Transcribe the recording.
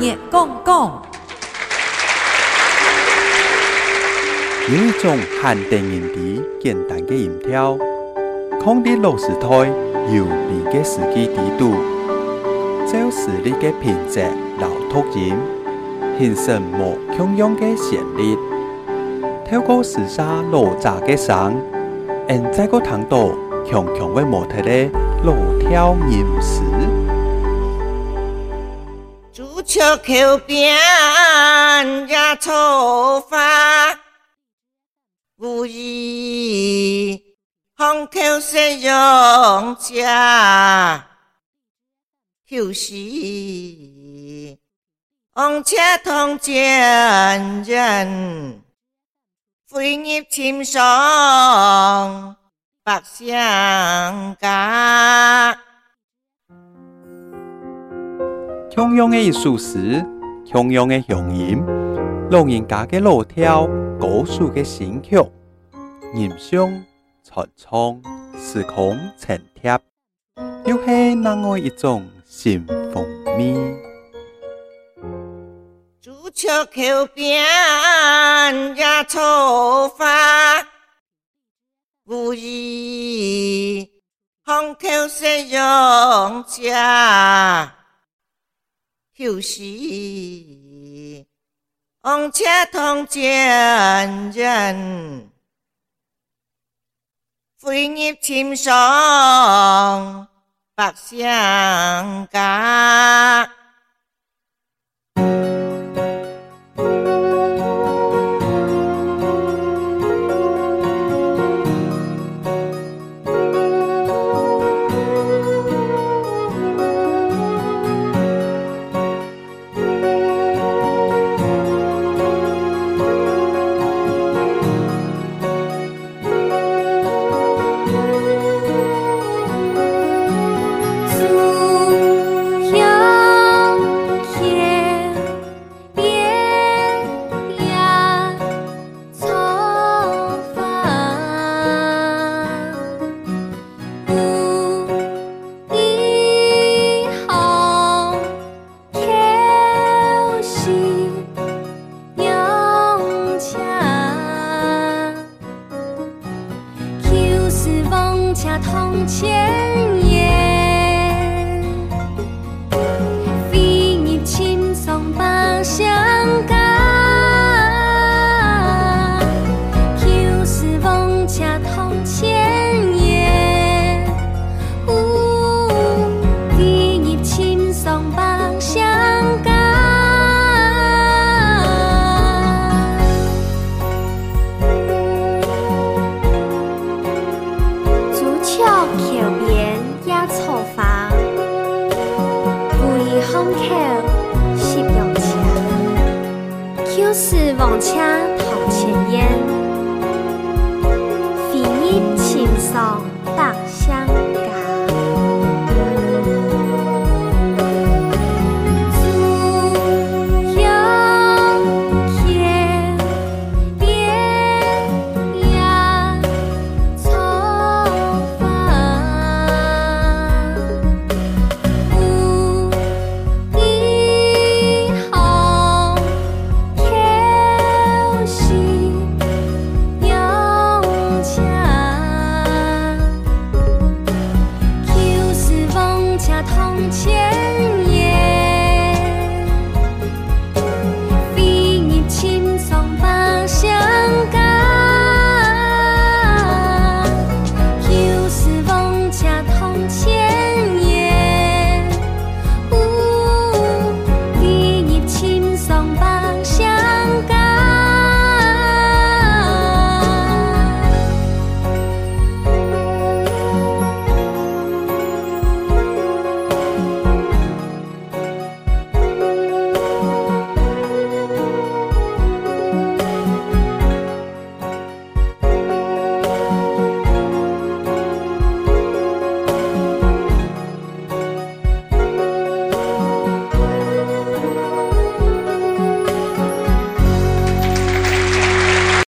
热讲讲。有一种限定音题简单的音调，抗的老师台有你的司机地度，就是你的品质老突音，形成无穷样的旋律，透过时沙老杂的声，现在个听到强强的模特的老跳音时。朱雀口边呀，草花。无意红口色用家，就是红车同见人，飞入青霜白相家。同样的艺术史，同样的乡音，老人家嘅老调。古树嘅新曲，吟诵传唱，时空沉贴，又是那样一种新风味。朱雀口边呀，草花，无意红口色用家，就是。红车同见人，飞入青霜白相家。就是往车头前烟。铜钱